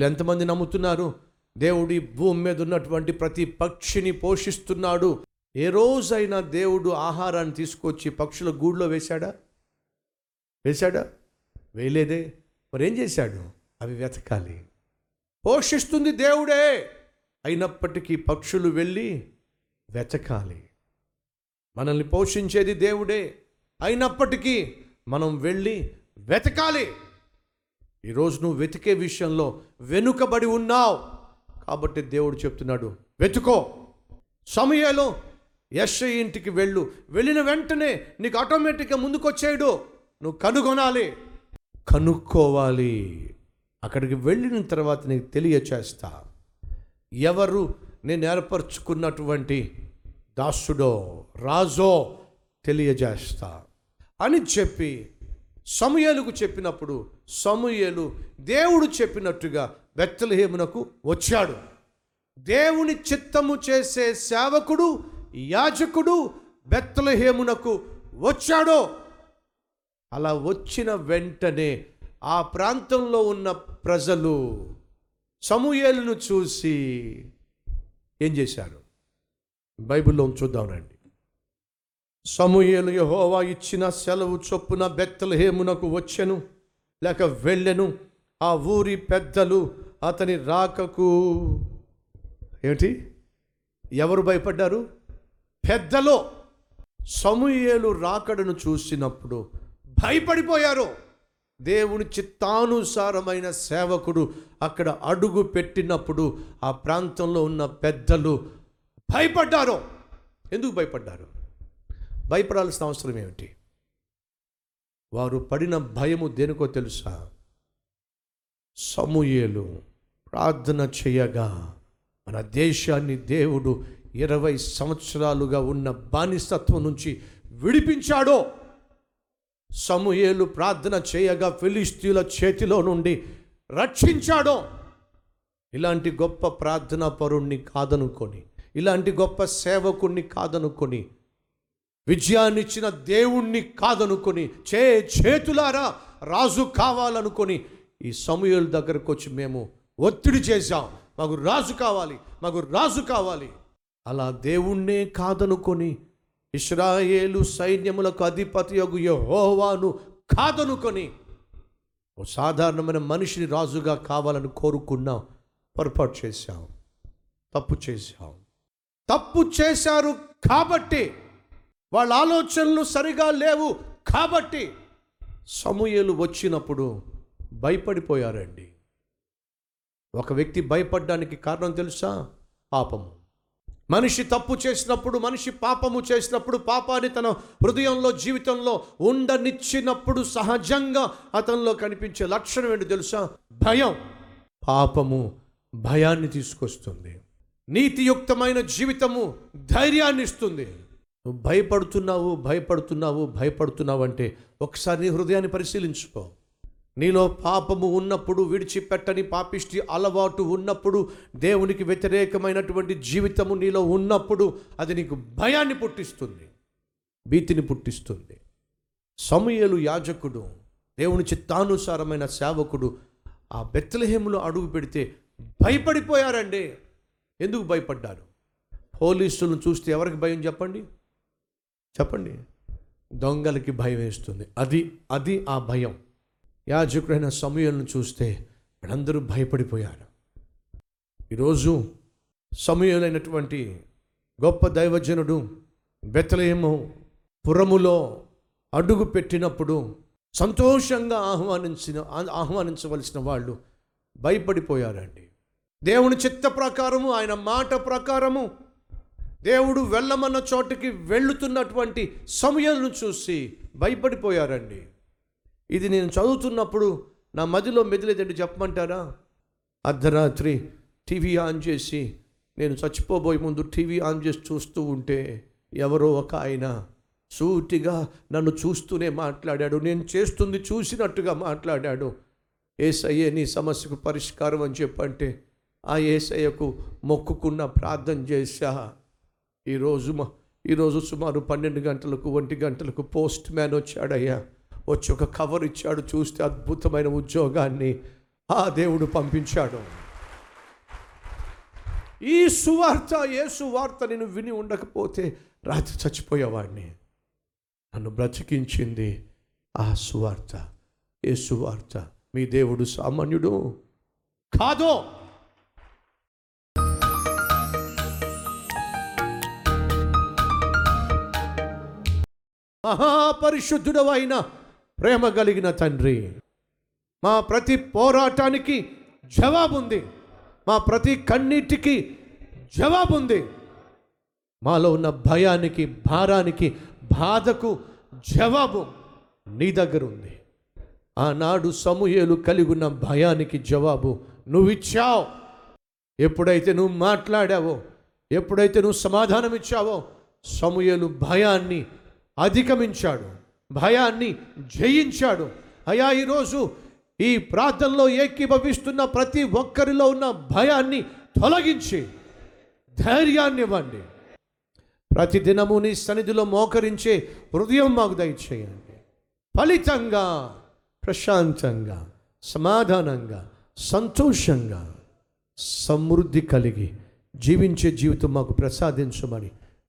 వీళ్ళు ఎంతమంది నమ్ముతున్నారు? దేవుడి భూమి మీద ఉన్నటువంటి ప్రతి పక్షిని పోషిస్తున్నాడు. ఏ రోజైనా దేవుడు ఆహారాన్ని తీసుకొచ్చి పక్షుల గూడులో వేశాడా? వేశాడా? వేయలేదే. మరి ఏం చేశాడు? అవి వెతకాలి. పోషిస్తుంది దేవుడే. అయినప్పటికీ పక్షులు వెళ్ళి వెతకాలి. మనల్ని పోషించేది దేవుడే. అయినప్పటికీ మనం వెళ్ళి వెతకాలి. ఈరోజు నువ్వు వెతికే విషయంలో వెనుకబడి ఉన్నావు. కాబట్టి దేవుడు చెప్తున్నాడు వెతుకో. సమయంలో యశ ఇంటికి వెళ్ళు. వెళ్ళిన వెంటనే నీకు ఆటోమేటిక్గా ముందుకొచ్చేయడు. నువ్వు కనుగొనాలి. కనుక్కోవాలి. అక్కడికి వెళ్ళిన తర్వాత నీకు తెలియచేస్తా. ఎవరు నేను ఏర్పరచుకున్నటువంటి దాసుడో రాజో తెలియజేస్తా. అని చెప్పి సమూయేలుకు చెప్పినప్పుడు సమూయేలు దేవుడు చెప్పినట్టుగా బెత్తలహేమునకు వచ్చాడు. దేవుని చిత్తము చేసే సేవకుడు యాజకుడు బెత్తలహేమునకు వచ్చాడో. అలా వచ్చిన వెంటనే ఆ ప్రాంతంలో ఉన్న ప్రజలు సమూయేలును చూసి ఏం చేశారు? బైబిల్లో చూద్దాం రండి. సమూయేలు యహోవా ఇచ్చిన సెలవు చొప్పున బెత్తలహేమునకు వచ్చెను లేక వెళ్ళెను. ఆ ఊరి పెద్దలు అతని రాకకు ఏమిటి? ఎవరు భయపడ్డారు? పెద్దలో. సమూయేలు రాకడను చూసినప్పుడు భయపడిపోయారు. దేవుని చిత్తానుసారమైన సేవకుడు అక్కడ అడుగు పెట్టినప్పుడు ఆ ప్రాంతంలో ఉన్న పెద్దలు భయపడ్డారు. ఎందుకు భయపడ్డారు? భయపడాల్సిన అవసరం ఏమిటి? వారు పడిన భయము దేనికో తెలుసా? సమూయేలు ప్రార్థన చేయగా మన దేశాన్ని దేవుడు ఇరవై సంవత్సరాలుగా ఉన్న బానిసత్వం నుంచి విడిపించాడో. సమూయేలు ప్రార్థన చేయగా ఫిలిస్తీన్ల చేతిలో నుండి రక్షించాడో. ఇలాంటి గొప్ప ప్రార్థనా పరుణ్ణి కాదనుకొని ఇలాంటి గొప్ప సేవకుణ్ణి కాదనుకొని విజయాన్నిచ్చిన దేవుణ్ణి కాదనుకొని చే చేతులారా రాజు కావాలనుకొని ఈ సమయాల దగ్గరకు వచ్చి మేము ఒత్తిడి చేశాం. మాకు రాజు కావాలి మాకు రాజు కావాలి. అలా దేవుణ్ణే కాదనుకొని ఇస్రాయేలు సైన్యములకు అధిపతి యొగు యహోవాను కాదనుకొని ఓ సాధారణమైన మనిషిని రాజుగా కావాలని కోరుకున్నాం పొరపాటు చేశాం తప్పు చేశాం. తప్పు చేశారు కాబట్టి వాళ్ళ ఆలోచనలు సరిగా లేవు కాబట్టి సమూహలు వచ్చినప్పుడు భయపడిపోయారండి. ఒక వ్యక్తి భయపడడానికి కారణం తెలుసా? పాపము. మనిషి తప్పు చేసినప్పుడు మనిషి పాపము చేసినప్పుడు పాపాన్ని తన హృదయంలో జీవితంలో ఉండనిచ్చినప్పుడు సహజంగా అతనిలో కనిపించే లక్షణం ఏంటి తెలుసా? భయం. పాపము భయాన్ని తీసుకొస్తుంది. నీతియుక్తమైన జీవితము ధైర్యాన్ని ఇస్తుంది. నువ్వు భయపడుతున్నావు భయపడుతున్నావు భయపడుతున్నావు అంటే ఒకసారి నీ హృదయాన్ని పరిశీలించుకో. నీలో పాపము ఉన్నప్పుడు విడిచిపెట్టని పాపిష్టి అలవాటు ఉన్నప్పుడు దేవునికి వ్యతిరేకమైనటువంటి జీవితము నీలో ఉన్నప్పుడు అది నీకు భయాన్ని పుట్టిస్తుంది భీతిని పుట్టిస్తుంది. సమయలు యాజకుడు దేవుని చిత్తానుసారమైన సేవకుడు ఆ బెత్తలహేములో అడుగు పెడితే భయపడిపోయారండి. ఎందుకు భయపడ్డారు? పోలీసులను చూస్తే ఎవరికి భయం చెప్పండి? చెప్పండి. దొంగలకి భయం వేస్తుంది. అది అది ఆ భయం. యాజకుడైన సమయంను చూస్తే వాళ్ళందరూ భయపడిపోయారు. ఈరోజు సమయులైనటువంటి గొప్ప దైవజనుడు బెత్తలేము పురములో అడుగు పెట్టినప్పుడు సంతోషంగా ఆహ్వానించిన ఆహ్వానించవలసిన వాళ్ళు భయపడిపోయారండి. దేవుని చిత్త ప్రకారము ఆయన మాట ప్రకారము దేవుడు వెళ్ళమన్న చోటుకి వెళ్ళుతున్నటువంటి సమయాలను చూసి భయపడిపోయారండి. ఇది నేను చదువుతున్నప్పుడు నా మదిలో మెదిలేదండి చెప్పమంటారా? అర్ధరాత్రి టీవీ ఆన్ చేసి నేను చచ్చిపోబోయే ముందు టీవీ ఆన్ చేసి చూస్తూ ఉంటే ఎవరో ఒక ఆయన సూటిగా నన్ను చూస్తూనే మాట్లాడాడు. నేను చేస్తుంది చూసినట్టుగా మాట్లాడాడు. ఏసయ్యే నీ సమస్యకు పరిష్కారం అని చెప్పంటే ఆ ఏసయ్యకు మొక్కుకున్న ప్రార్థన చేశా. ఈరోజు మా ఈరోజు సుమారు పన్నెండు గంటలకు ఒంటి గంటలకు పోస్ట్ మ్యాన్ వచ్చాడయ్యా. వచ్చి ఒక కవర్ ఇచ్చాడు చూస్తే అద్భుతమైన ఉద్యోగాన్ని ఆ దేవుడు పంపించాడు. ఈ సువార్త ఏ సువార్త నేను విని ఉండకపోతే రాత్రి చచ్చిపోయేవాడిని. నన్ను బ్రతికించింది ఆ సువార్త ఏ సువార్త మీ దేవుడు సామాన్యుడు? కాదో మహాపరిశుద్ధుడు అయిన ప్రేమ కలిగిన తండ్రి. మా ప్రతి పోరాటానికి జవాబుంది. మా ప్రతి కన్నీటికి జవాబుంది. మాలో ఉన్న భయానికి భారానికి బాధకు జవాబు నీ దగ్గర ఉంది ఆనాడు సమూహలు కలిగి ఉన్న భయానికి జవాబు నువ్వు ఇచ్చావు ఎప్పుడైతే నువ్వు మాట్లాడావో ఎప్పుడైతే నువ్వు సమాధానం ఇచ్చావో సమూహలు భయాన్ని అధిగమించాడు. భయాన్ని జయించాడు. అయా ఈరోజు ఈ ప్రార్థనలో ఏకీభవిస్తున్న ప్రతి ఒక్కరిలో ఉన్న భయాన్ని తొలగించి ధైర్యాన్ని ఇవ్వండి. ప్రతి దినము నీ సన్నిధిలో మోకరించే హృదయం మాకు దయచేయండి. ఫలితంగా ప్రశాంతంగా సమాధానంగా సంతోషంగా సమృద్ధి కలిగి జీవించే జీవితం మాకు ప్రసాదించమని